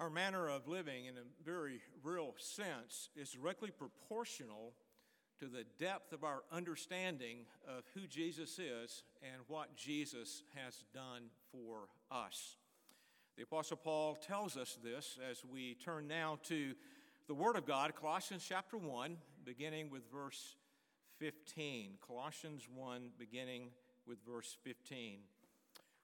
Our manner of living, in a very real sense, is directly proportional to the depth of our understanding of who Jesus is and what Jesus has done for us. The Apostle Paul tells us this as we turn now to the Word of God, Colossians chapter 1, beginning with verse 15. Colossians 1, beginning with verse 15,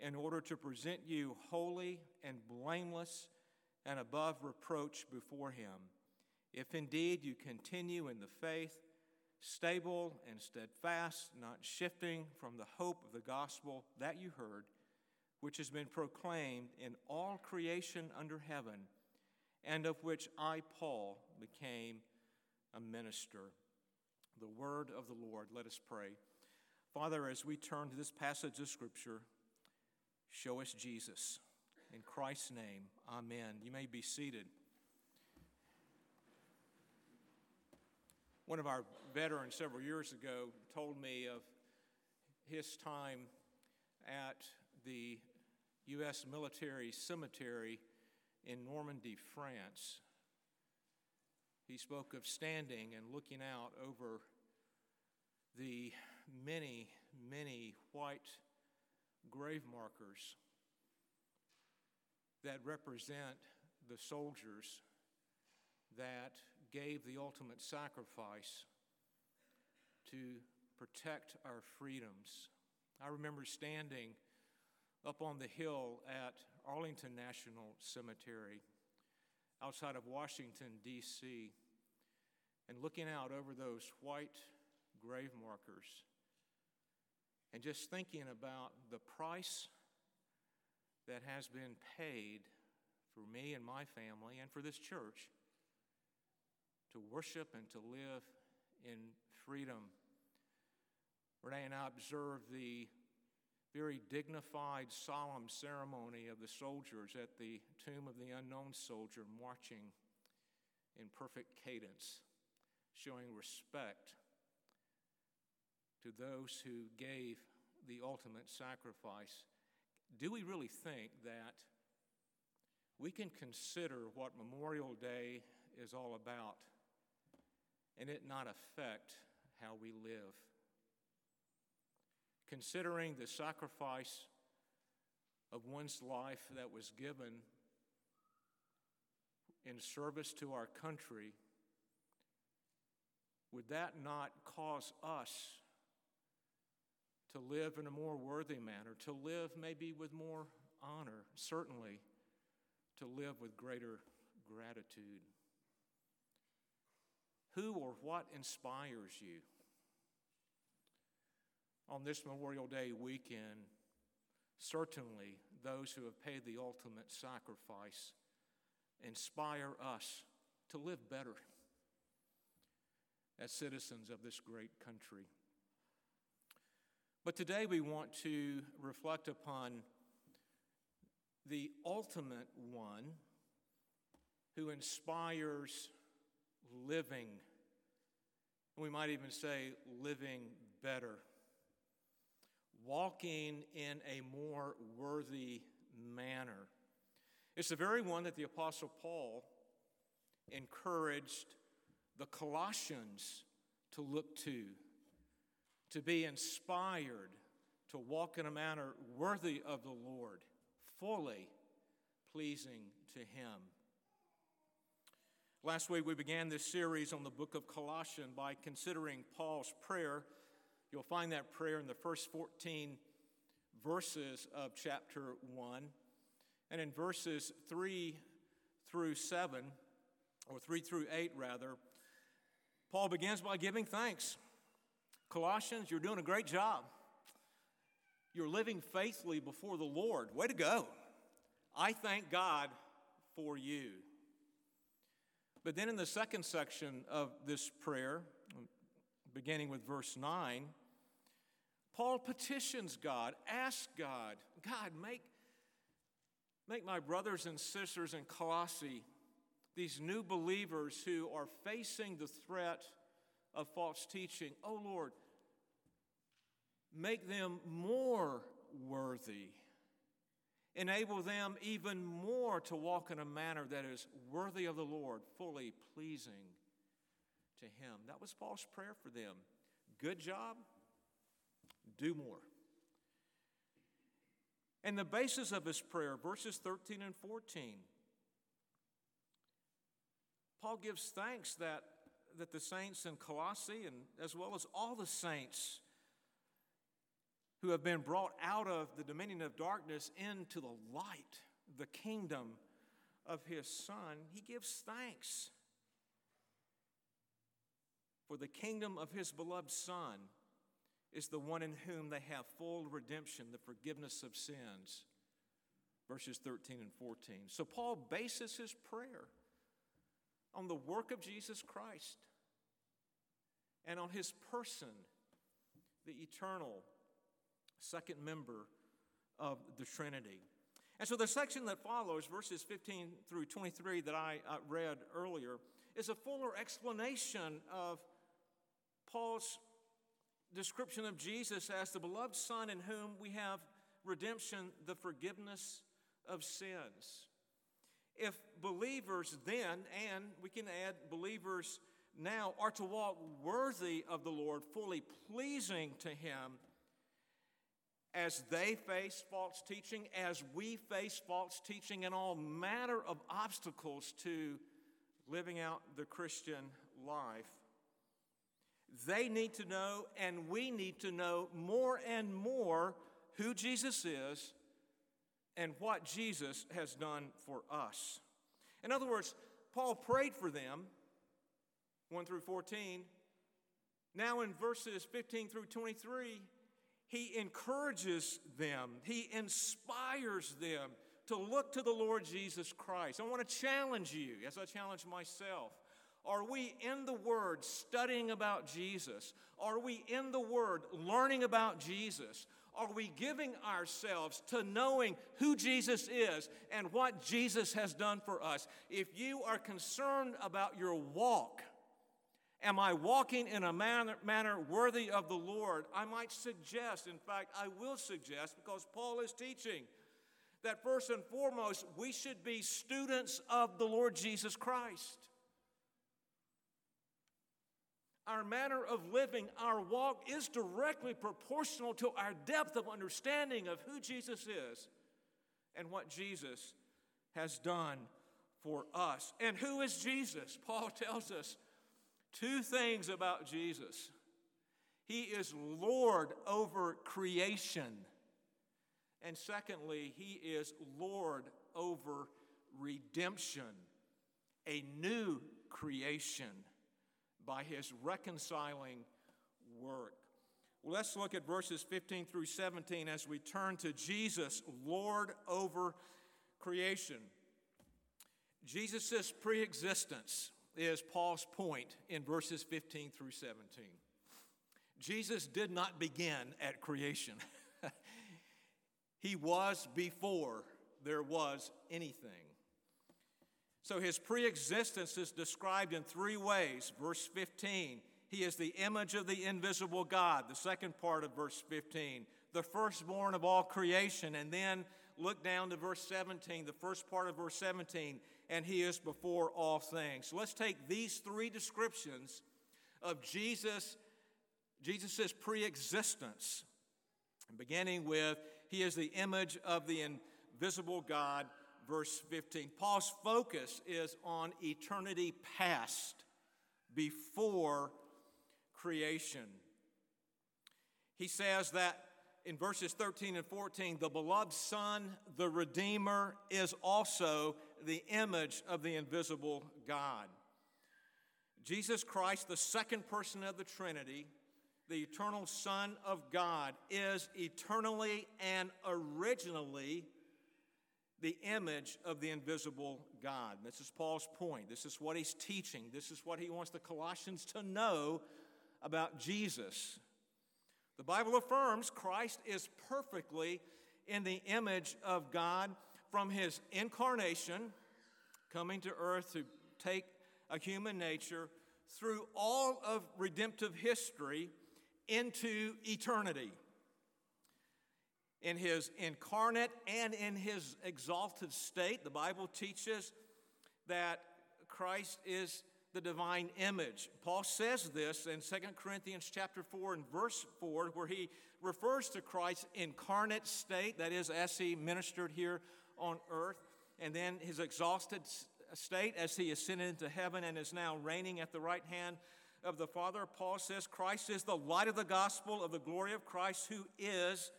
in order to present you holy and blameless and above reproach before him. If indeed you continue in the faith, stable and steadfast, not shifting from the hope of the gospel that you heard, which has been proclaimed in all creation under heaven, and of which I, Paul, became a minister. The word of the Lord. Let us pray. Father, as we turn to this passage of Scripture, show us Jesus. In Christ's name, amen. You may be seated. One of our veterans several years ago told me of his time at the U.S. military cemetery in Normandy, France. He spoke of standing and looking out over the many, many white grave markers that represent the soldiers that gave the ultimate sacrifice to protect our freedoms. I remember standing up on the hill at Arlington National Cemetery outside of Washington, D.C., and looking out over those white grave markers and just thinking about the price that has been paid for me and my family and for this church to worship and to live in freedom. Renee and I observed the very dignified, solemn ceremony of the soldiers at the tomb of the unknown soldier marching in perfect cadence, showing respect to those who gave the ultimate sacrifice do we really think that we can consider what Memorial Day is all about and it not affect how we live? Considering the sacrifice of one's life that was given in service to our country, would that not cause us to live in a more worthy manner, to live maybe with more honor, certainly to live with greater gratitude. Who or what inspires you? On this Memorial Day weekend, certainly those who have paid the ultimate sacrifice inspire us to live better as citizens of this great country. But today we want to reflect upon the ultimate one who inspires living. We might even say living better, walking in a more worthy manner. It's the very one that the Apostle Paul encouraged the Colossians to look to to be inspired to walk in a manner worthy of the Lord, fully pleasing to Him. Last week we began this series on the book of Colossians by considering Paul's prayer. You'll find that prayer in the first 14 verses of chapter 1. And in verses 3 through 7, or 3 through 8 rather, Paul begins by giving thanks. Colossians, you're doing a great job. You're living faithfully before the Lord. Way to go. I thank God for you. But then in the second section of this prayer, beginning with verse 9, Paul petitions God, asks God, God, make, make my brothers and sisters in Colossae, these new believers who are facing the threat of false teaching, oh Lord, make them more worthy. Enable them even more to walk in a manner that is worthy of the Lord, fully pleasing to Him. That was Paul's prayer for them. Good job do more. And the basis of his prayer, verses 13 and 14, Paul gives thanks that, that the saints in Colossae, and as well as all the saints who have been brought out of the dominion of darkness into the light, the kingdom of his Son, he gives thanks for the kingdom of his beloved Son is the one in whom they have full redemption, the forgiveness of sins. Verses 13 and 14. So Paul bases his prayer on the work of Jesus Christ and on his person, the eternal second member of the Trinity. And so the section that follows, verses 15 through 23, that I uh, read earlier, is a fuller explanation of Paul's description of Jesus as the beloved Son in whom we have redemption, the forgiveness of sins. If believers then, and we can add believers now, are to walk worthy of the Lord, fully pleasing to Him, as they face false teaching, as we face false teaching, and all manner of obstacles to living out the Christian life, they need to know, and we need to know more and more who Jesus is and what Jesus has done for us. In other words, Paul prayed for them, 1 through 14. Now, in verses 15 through 23, he encourages them, he inspires them to look to the Lord Jesus Christ. I want to challenge you, as I challenge myself. Are we in the Word studying about Jesus? Are we in the Word learning about Jesus? Are we giving ourselves to knowing who Jesus is and what Jesus has done for us? If you are concerned about your walk, am I walking in a manner, manner worthy of the Lord? I might suggest, in fact, I will suggest, because Paul is teaching, that first and foremost, we should be students of the Lord Jesus Christ our manner of living, our walk is directly proportional to our depth of understanding of who Jesus is and what Jesus has done for us. And who is Jesus? Paul tells us two things about Jesus He is Lord over creation. And secondly, He is Lord over redemption, a new creation by his reconciling work. Let's look at verses 15 through 17 as we turn to Jesus, Lord over creation. Jesus' preexistence is Paul's point in verses 15 through 17. Jesus did not begin at creation, he was before there was anything. So his preexistence is described in three ways. Verse 15, he is the image of the invisible God. The second part of verse 15, the firstborn of all creation. And then look down to verse 17, the first part of verse 17, and he is before all things. So let's take these three descriptions of Jesus, Jesus' preexistence, beginning with he is the image of the invisible God verse 15. Paul's focus is on eternity past, before creation. He says that in verses 13 and 14, the beloved Son, the Redeemer, is also the image of the invisible God. Jesus Christ, the second person of the Trinity, the eternal Son of God, is eternally and originally the image of the invisible God. This is Paul's point. This is what he's teaching. This is what he wants the Colossians to know about Jesus. The Bible affirms Christ is perfectly in the image of God from his incarnation, coming to earth to take a human nature through all of redemptive history into eternity. In his incarnate and in his exalted state, the Bible teaches that Christ is the divine image. Paul says this in 2 Corinthians chapter 4 and verse 4 where he refers to Christ's incarnate state that is as he ministered here on earth and then his exalted state as he ascended into heaven and is now reigning at the right hand of the Father. Paul says Christ is the light of the gospel of the glory of Christ who is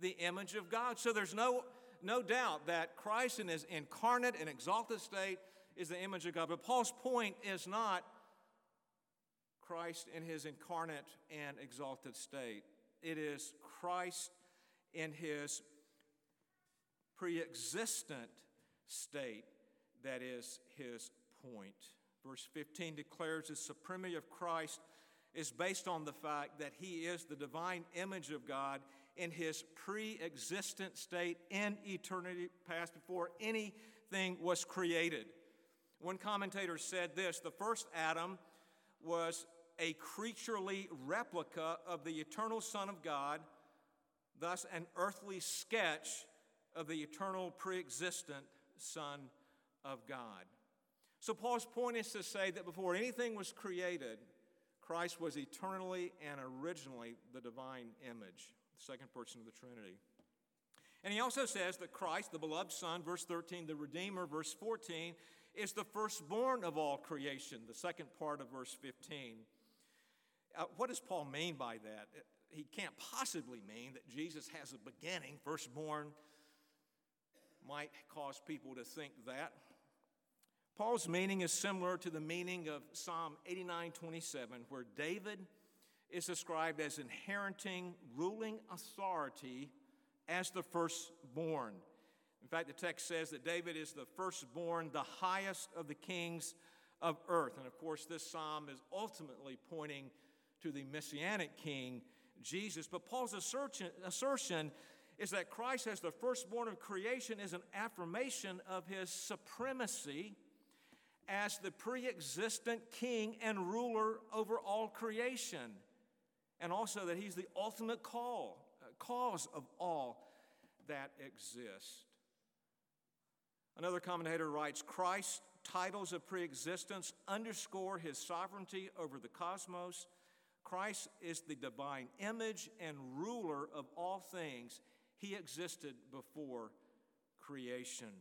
the image of God. So there's no no doubt that Christ in his incarnate and exalted state is the image of God. But Paul's point is not Christ in his incarnate and exalted state, it is Christ in his pre existent state that is his point. Verse 15 declares the supremacy of Christ is based on the fact that he is the divine image of God in his pre existent state in eternity past before anything was created. One commentator said this the first Adam was a creaturely replica of the eternal Son of God, thus, an earthly sketch of the eternal pre existent Son of God. So, Paul's point is to say that before anything was created, Christ was eternally and originally the divine image, the second person of the Trinity. And he also says that Christ, the beloved Son, verse 13, the Redeemer, verse 14, is the firstborn of all creation, the second part of verse 15. Uh, what does Paul mean by that? He can't possibly mean that Jesus has a beginning. Firstborn might cause people to think that. Paul's meaning is similar to the meaning of Psalm 89 27, where David is described as inheriting ruling authority as the firstborn. In fact, the text says that David is the firstborn, the highest of the kings of earth. And of course, this psalm is ultimately pointing to the messianic king, Jesus. But Paul's assertion, is that Christ as the firstborn of creation is an affirmation of his supremacy as the pre existent king and ruler over all creation. And also that he's the ultimate call, uh, cause of all that exists. Another commentator writes Christ's titles of preexistence underscore his sovereignty over the cosmos. Christ is the divine image and ruler of all things. He existed before creation.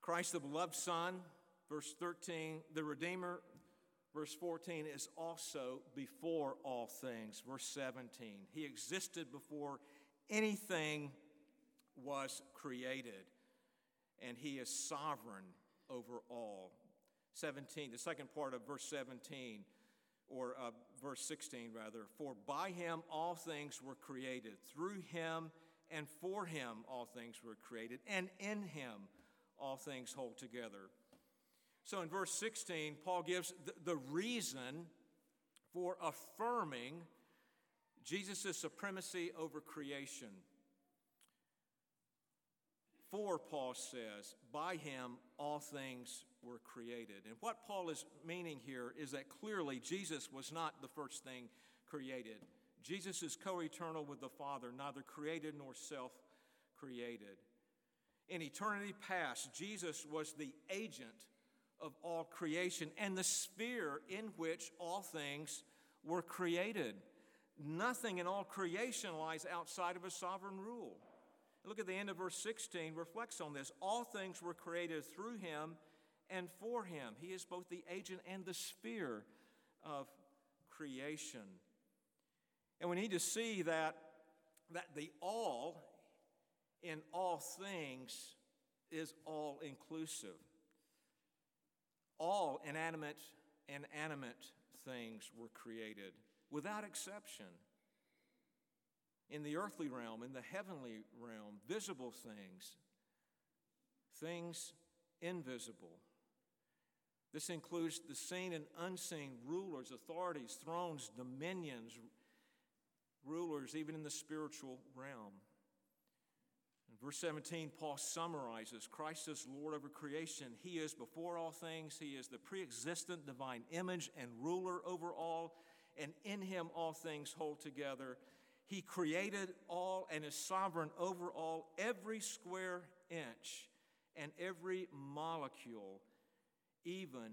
Christ, the beloved Son, verse 13, the Redeemer, verse 14, is also before all things. Verse 17, He existed before anything was created and he is sovereign over all. 17, the second part of verse 17, or uh, verse 16 rather, for by him all things were created, through him and for him all things were created, and in him all things hold together. So in verse 16, Paul gives the, the reason for affirming Jesus' supremacy over creation. For, Paul says, by him all things were created. And what Paul is meaning here is that clearly Jesus was not the first thing created. Jesus is co eternal with the Father, neither created nor self created. In eternity past, Jesus was the agent of all creation and the sphere in which all things were created. Nothing in all creation lies outside of a sovereign rule. Look at the end of verse 16, reflects on this. All things were created through him and for him. He is both the agent and the sphere of creation. And we need to see that, that the all in all things is all inclusive. All inanimate and animate things were created without exception. In the earthly realm, in the heavenly realm, visible things, things invisible. This includes the seen and unseen rulers, authorities, thrones, dominions, rulers, even in the spiritual realm. In verse 17, Paul summarizes Christ is Lord over creation. He is before all things, He is the pre existent divine image and ruler over all, and in Him all things hold together. He created all and is sovereign over all, every square inch and every molecule, even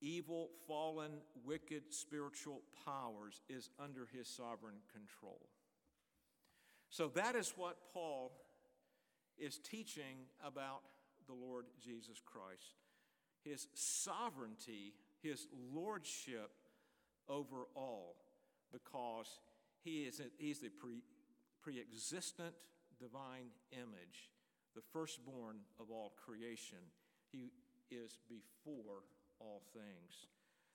evil, fallen, wicked spiritual powers, is under his sovereign control. So that is what Paul is teaching about the Lord Jesus Christ his sovereignty, his lordship over all, because he is he's the pre existent divine image, the firstborn of all creation. He is before all things.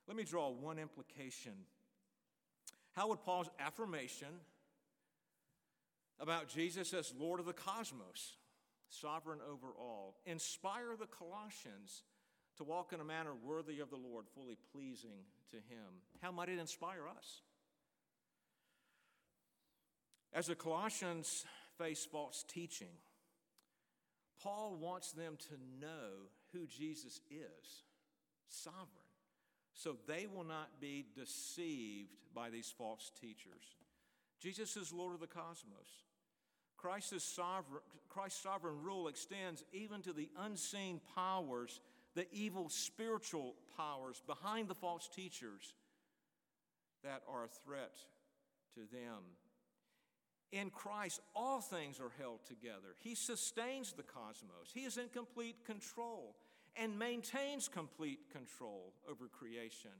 Let me draw one implication. How would Paul's affirmation about Jesus as Lord of the cosmos, sovereign over all, inspire the Colossians to walk in a manner worthy of the Lord, fully pleasing to Him? How might it inspire us? As the Colossians face false teaching, Paul wants them to know who Jesus is sovereign, so they will not be deceived by these false teachers. Jesus is Lord of the cosmos. Christ's sovereign, Christ's sovereign rule extends even to the unseen powers, the evil spiritual powers behind the false teachers that are a threat to them. In Christ, all things are held together. He sustains the cosmos. He is in complete control and maintains complete control over creation.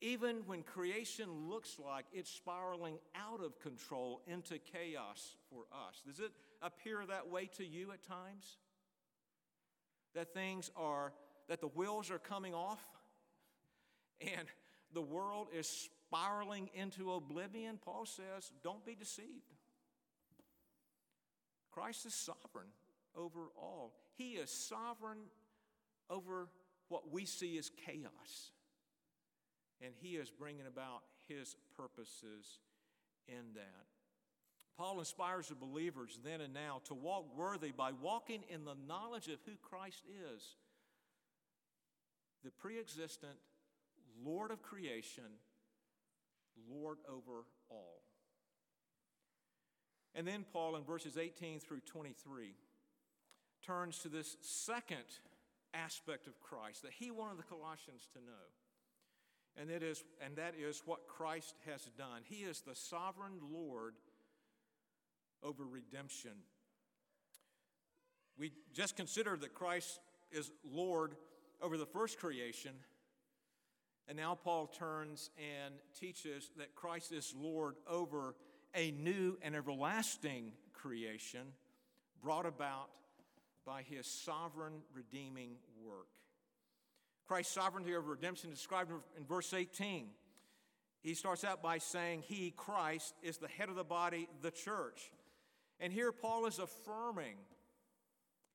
Even when creation looks like it's spiraling out of control into chaos for us. Does it appear that way to you at times? That things are, that the wheels are coming off and the world is spiraling into oblivion? Paul says, don't be deceived. Christ is sovereign over all. He is sovereign over what we see as chaos. And he is bringing about his purposes in that. Paul inspires the believers then and now to walk worthy by walking in the knowledge of who Christ is the pre existent Lord of creation, Lord over all. And then Paul, in verses 18 through 23, turns to this second aspect of Christ that he wanted the Colossians to know. And, it is, and that is what Christ has done. He is the sovereign Lord over redemption. We just consider that Christ is Lord over the first creation. And now Paul turns and teaches that Christ is Lord over a new and everlasting creation brought about by his sovereign redeeming work. Christ's sovereignty over redemption described in verse 18. He starts out by saying, He, Christ, is the head of the body, the church. And here Paul is affirming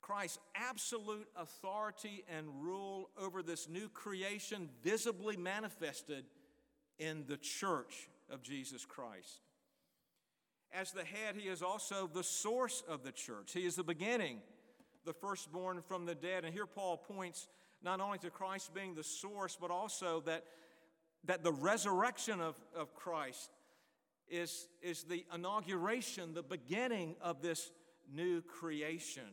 Christ's absolute authority and rule over this new creation visibly manifested in the church of Jesus Christ. As the head, he is also the source of the church. He is the beginning the firstborn from the dead. And here Paul points not only to Christ being the source, but also that, that the resurrection of, of Christ is, is the inauguration, the beginning of this new creation,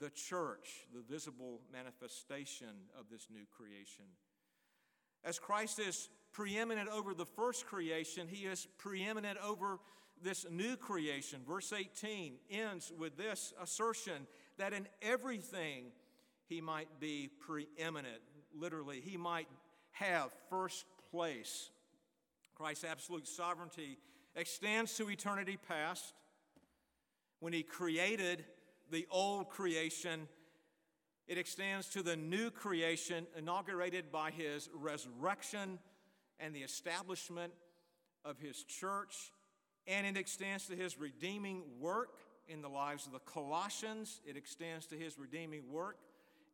the church, the visible manifestation of this new creation. As Christ is preeminent over the first creation, he is preeminent over this new creation, verse 18 ends with this assertion that in everything he might be preeminent. Literally, he might have first place. Christ's absolute sovereignty extends to eternity past when he created the old creation. It extends to the new creation inaugurated by his resurrection and the establishment of his church. And it extends to his redeeming work in the lives of the Colossians. It extends to his redeeming work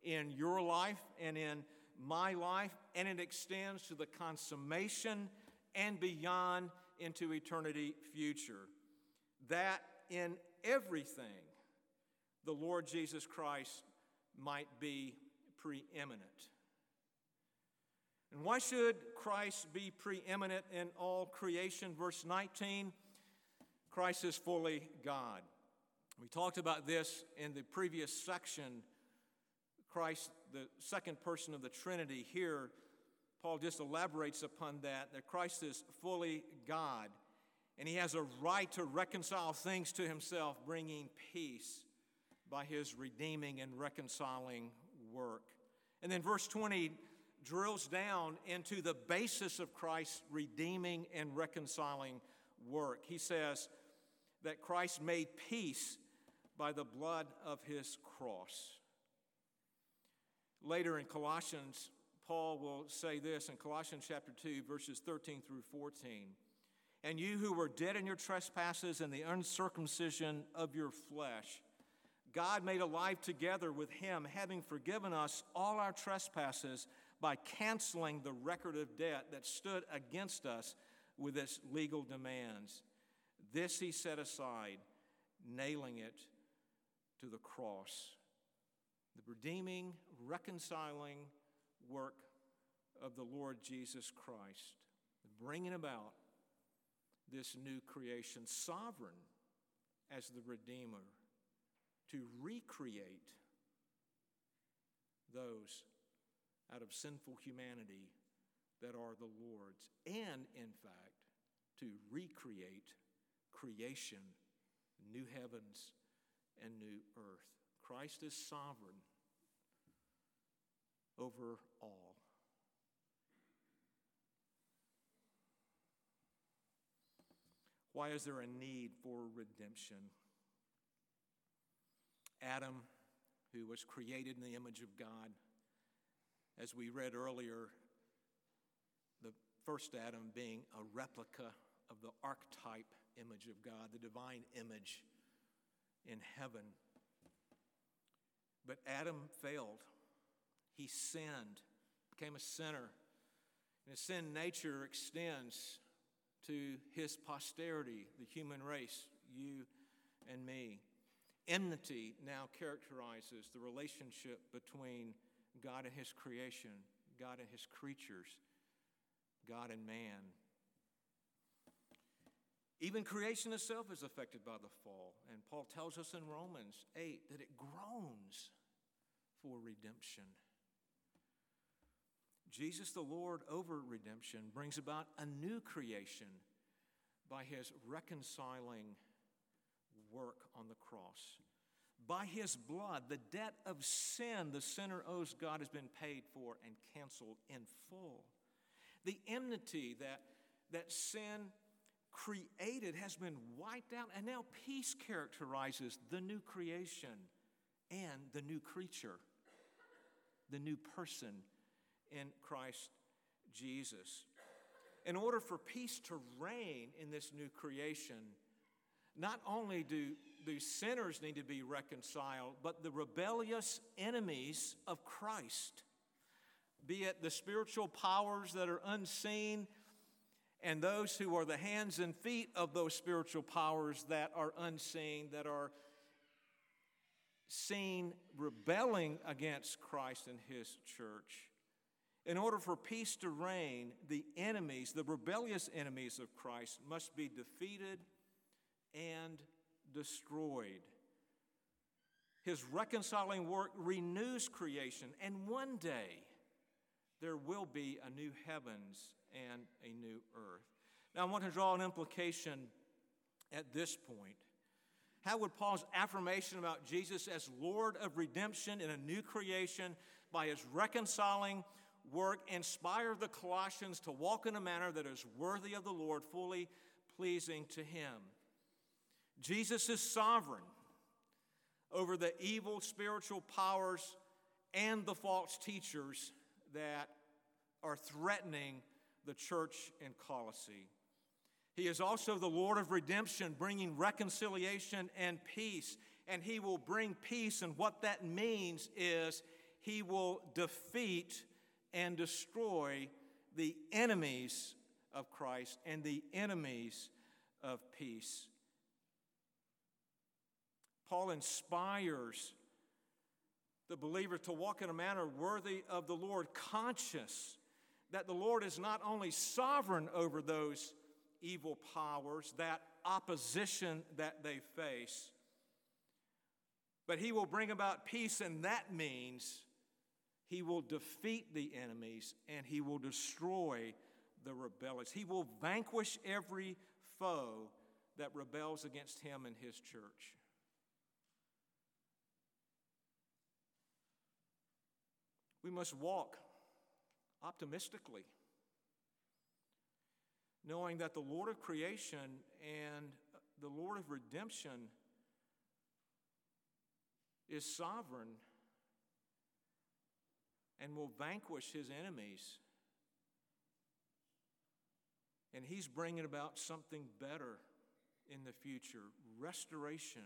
in your life and in my life. And it extends to the consummation and beyond into eternity future. That in everything, the Lord Jesus Christ might be preeminent. And why should Christ be preeminent in all creation? Verse 19 Christ is fully God. We talked about this in the previous section. Christ, the second person of the Trinity, here, Paul just elaborates upon that, that Christ is fully God. And he has a right to reconcile things to himself, bringing peace by his redeeming and reconciling work. And then verse 20 drills down into the basis of Christ's redeeming and reconciling work. He says that Christ made peace by the blood of his cross. Later in Colossians, Paul will say this in Colossians chapter 2, verses 13 through 14. And you who were dead in your trespasses and the uncircumcision of your flesh, God made alive together with him, having forgiven us all our trespasses by canceling the record of debt that stood against us with its legal demands. This he set aside, nailing it to the cross. The redeeming, reconciling work of the Lord Jesus Christ, bringing about this new creation, sovereign as the Redeemer, to recreate those out of sinful humanity that are the Lord's, and in fact, to recreate creation, new heavens and new earth. Christ is sovereign over all. Why is there a need for redemption? Adam, who was created in the image of God, as we read earlier, the first Adam being a replica of the archetype image of God, the divine image in heaven. But Adam failed. He sinned, became a sinner. And his sin nature extends to his posterity, the human race, you and me. Enmity now characterizes the relationship between God and His creation, God and His creatures, God and man. Even creation itself is affected by the fall. And Paul tells us in Romans 8 that it groans for redemption. Jesus, the Lord over redemption, brings about a new creation by his reconciling work on the cross. By his blood, the debt of sin the sinner owes God has been paid for and canceled in full. The enmity that, that sin created has been wiped out, and now peace characterizes the new creation and the new creature, the new person in Christ Jesus. In order for peace to reign in this new creation, not only do, the sinners need to be reconciled, but the rebellious enemies of Christ, be it the spiritual powers that are unseen and those who are the hands and feet of those spiritual powers that are unseen, that are seen rebelling against Christ and His church. In order for peace to reign, the enemies, the rebellious enemies of Christ, must be defeated and destroyed. His reconciling work renews creation, and one day there will be a new heavens and a new earth. Now, I want to draw an implication at this point? How would Paul's affirmation about Jesus as Lord of redemption in a new creation by his reconciling work inspire the Colossians to walk in a manner that is worthy of the Lord, fully pleasing to him? Jesus is sovereign over the evil spiritual powers and the false teachers that are threatening the church in Colossae. He is also the Lord of redemption, bringing reconciliation and peace. And He will bring peace, and what that means is He will defeat and destroy the enemies of Christ and the enemies of peace. Paul inspires the believer to walk in a manner worthy of the Lord, conscious that the Lord is not only sovereign over those evil powers, that opposition that they face, but He will bring about peace, and that means He will defeat the enemies and He will destroy the rebellious. He will vanquish every foe that rebels against Him and His church. We must walk optimistically, knowing that the Lord of creation and the Lord of redemption is sovereign and will vanquish his enemies. And he's bringing about something better in the future restoration,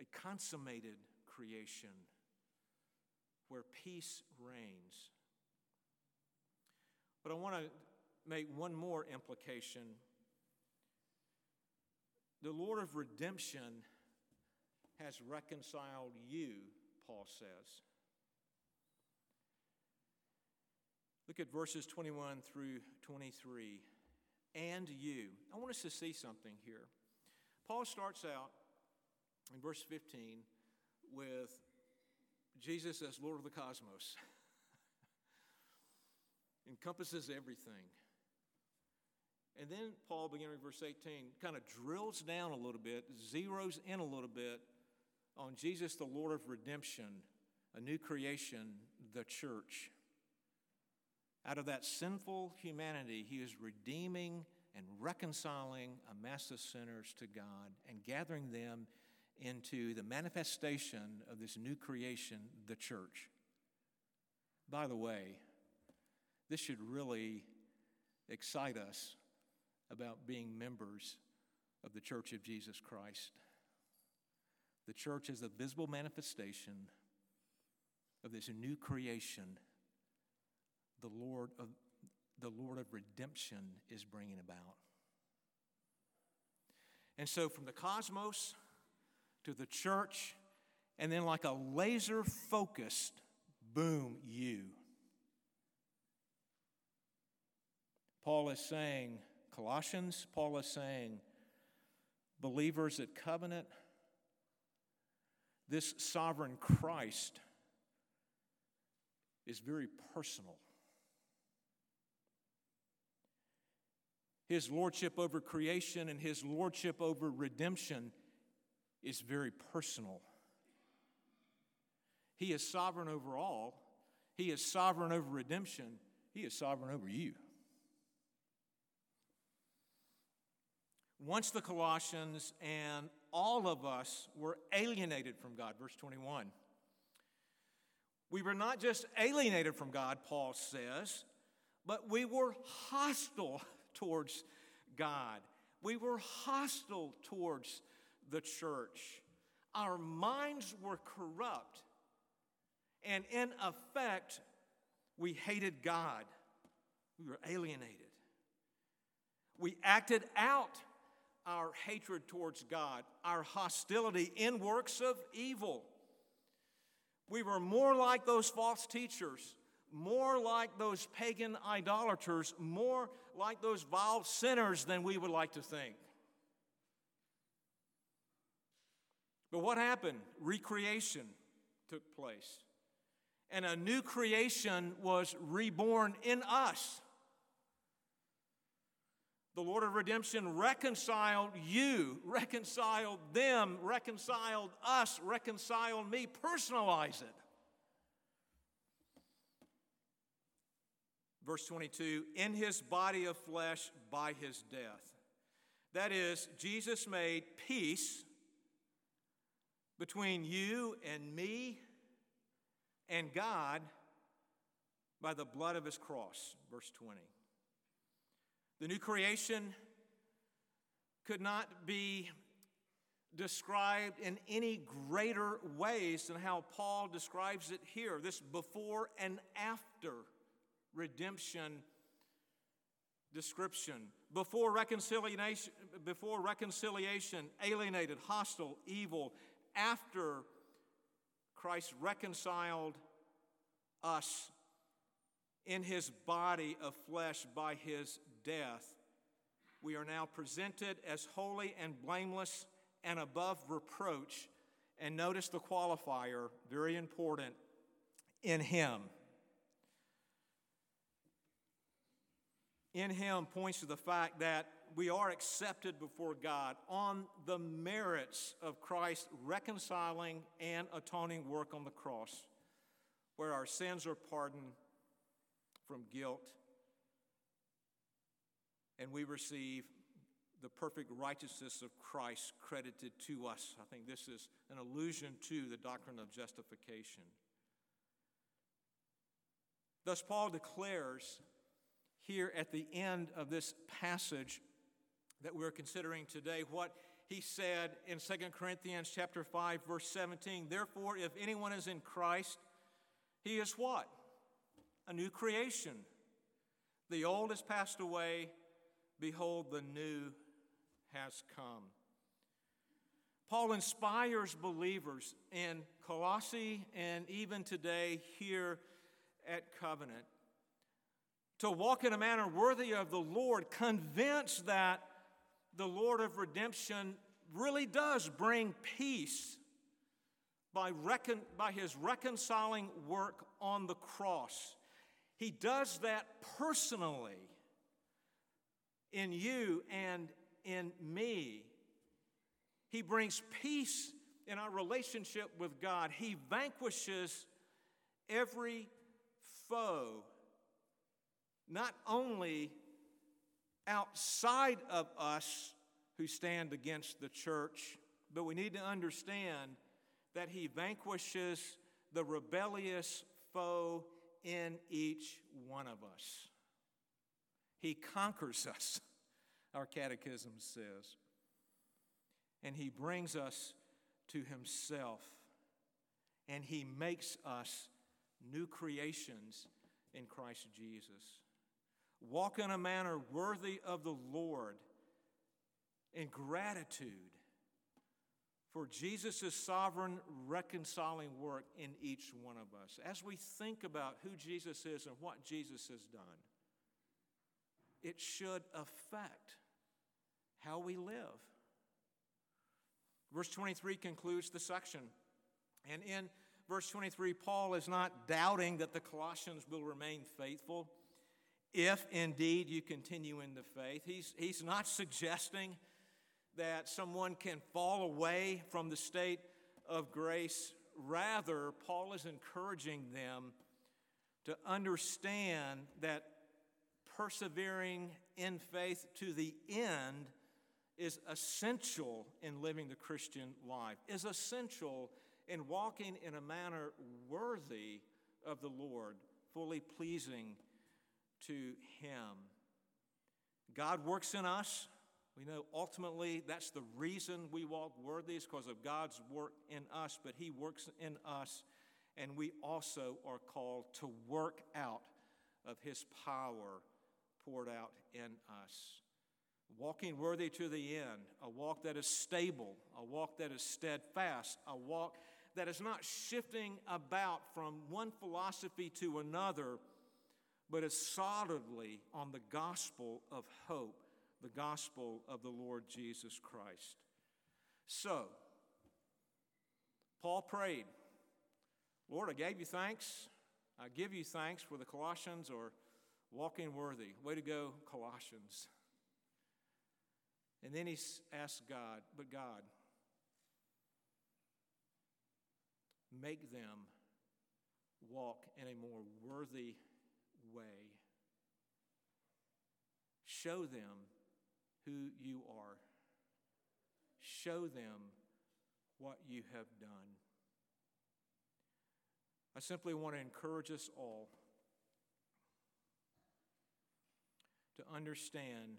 a consummated creation where peace reigns. But I want to make one more implication. The Lord of redemption has reconciled you, Paul says. Look at verses 21 through 23. And you. I want us to see something here. Paul starts out in verse 15 with Jesus as Lord of the cosmos. Encompasses everything. And then Paul, beginning in verse 18, kind of drills down a little bit, zeroes in a little bit on Jesus, the Lord of redemption, a new creation, the church. Out of that sinful humanity, he is redeeming and reconciling a mass of sinners to God and gathering them into the manifestation of this new creation, the church. By the way, this should really excite us about being members of the Church of Jesus Christ. The church is a visible manifestation of this new creation the Lord of the Lord of redemption is bringing about. And so from the cosmos to the church, and then, like a laser focused, boom, you. Paul is saying, Colossians, Paul is saying, believers at covenant, this sovereign Christ is very personal. His lordship over creation and his lordship over redemption is very personal. He is sovereign over all, He is sovereign over redemption, He is sovereign over you. Once the Colossians and all of us were alienated from God, verse 21. We were not just alienated from God, Paul says, but we were hostile towards God. We were hostile towards the church. Our minds were corrupt, and in effect, we hated God. We were alienated. We acted out our hatred towards God, our hostility in works of evil. We were more like those false teachers, more like those pagan idolaters, more like those vile sinners than we would like to think. But what happened? Recreation took place. And a new creation was reborn in us. The Lord of redemption reconciled you, reconciled them, reconciled us, reconciled me. Personalize it. Verse 22 in his body of flesh by his death. That is, Jesus made peace between you and me and God by the blood of his cross. Verse 20. The new creation could not be described in any greater ways than how Paul describes it here this before and after redemption description. Before reconciliation, before reconciliation, alienated, hostile, evil. After Christ reconciled us in his body of flesh by his death, we are now presented as holy and blameless and above reproach. And notice the qualifier, very important, in him. In him points to the fact that we are accepted before God on the merits of Christ's reconciling and atoning work on the cross, where our sins are pardoned from guilt and we receive the perfect righteousness of Christ credited to us. I think this is an allusion to the doctrine of justification. Thus, Paul declares here at the end of this passage that we're considering today what he said in 2 Corinthians chapter 5 verse 17 therefore if anyone is in Christ he is what? A new creation. The old has passed away. Behold, the new has come. Paul inspires believers in Colossae and even today here at Covenant to walk in a manner worthy of the Lord, convinced that the Lord of redemption really does bring peace by, recon- by his reconciling work on the cross. He does that personally in you and in me. He brings peace in our relationship with God. He vanquishes every foe, not only outside of us who stand against the church, but we need to understand that He vanquishes the rebellious foe in each one of us. He conquers us, our catechism says. And He brings us to Himself. And He makes us new creations in Christ Jesus. Walk in a manner worthy of the Lord in gratitude for Jesus' sovereign reconciling work in each one of us. As we think about who Jesus is and what Jesus has done, it should affect how we live. Verse 23 concludes the section. And in verse 23, Paul is not doubting that the Colossians will remain faithful if indeed you continue in the faith. He's, he's not suggesting that someone can fall away from the state of grace. Rather, Paul is encouraging them to understand that persevering in faith to the end is essential in living the Christian life, is essential in walking in a manner worthy of the Lord, fully pleasing to Him. God works in us. We know ultimately that's the reason we walk worthy is because of God's work in us, but He works in us, and we also are called to work out of His power poured out in us. Walking worthy to the end, a walk that is stable, a walk that is steadfast, a walk that is not shifting about from one philosophy to another, but is solidly on the gospel of hope, the gospel of the Lord Jesus Christ. So, Paul prayed, Lord, I gave you thanks. I give you thanks for the Colossians or Walking worthy. Way to go, Colossians. And then he asks God, but God, make them walk in a more worthy way. Show them who you are. Show them what you have done. I simply want to encourage us all to understand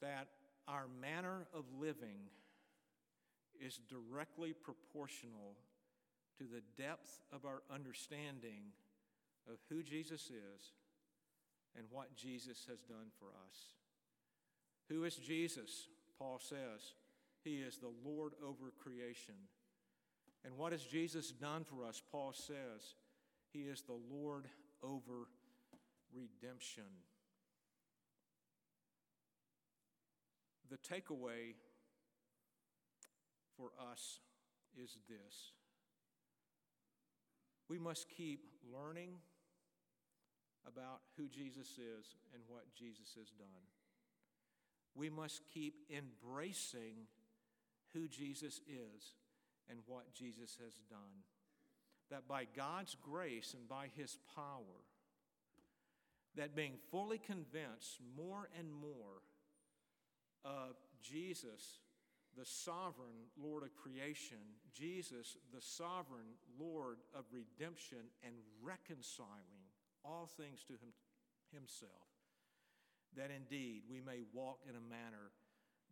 that our manner of living is directly proportional to the depth of our understanding of who Jesus is and what Jesus has done for us. Who is Jesus? Paul says, He is the Lord over creation. And what has Jesus done for us? Paul says, He is the Lord over redemption. The takeaway for us is this we must keep learning about who Jesus is and what Jesus has done. We must keep embracing who Jesus is and what Jesus has done. That by God's grace and by his power, that being fully convinced more and more of Jesus, the sovereign Lord of creation, Jesus, the sovereign Lord of redemption and reconciling all things to him, himself, that indeed we may walk in a manner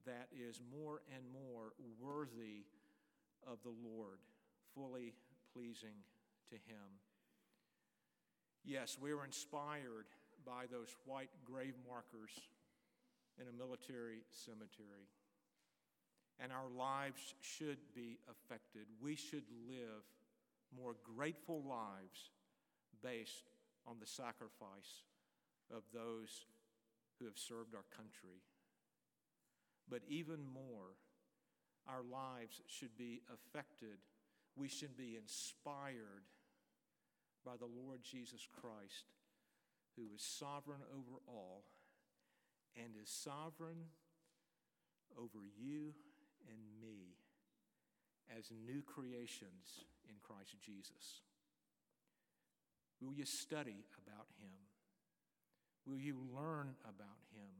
that is more and more worthy of the Lord, fully pleasing to him. Yes, we were inspired by those white grave markers in a military cemetery. And our lives should be affected. We should live more grateful lives based on the sacrifice of those who have served our country. But even more, our lives should be affected. We should be inspired by the Lord Jesus Christ, who is sovereign over all and is sovereign over you and me as new creations in Christ Jesus. Will you study about him? Will you learn about him?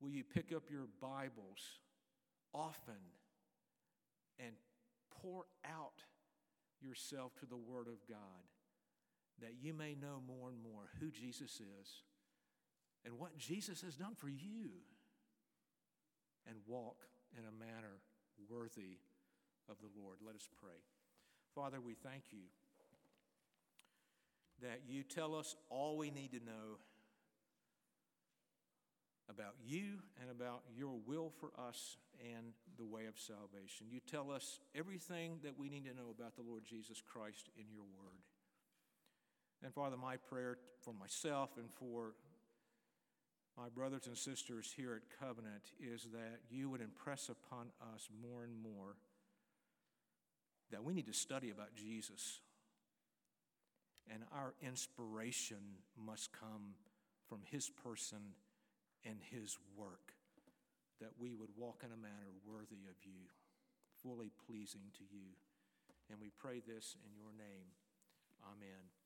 Will you pick up your Bibles often and pour out yourself to the Word of God that you may know more and more who Jesus is and what Jesus has done for you and walk in a manner worthy of the Lord. Let us pray. Father, we thank you that you tell us all we need to know about you and about your will for us and the way of salvation. You tell us everything that we need to know about the Lord Jesus Christ in your word. And Father, my prayer for myself and for my brothers and sisters here at Covenant is that you would impress upon us more and more that we need to study about Jesus. And our inspiration must come from his person and his work, that we would walk in a manner worthy of you, fully pleasing to you. And we pray this in your name. Amen.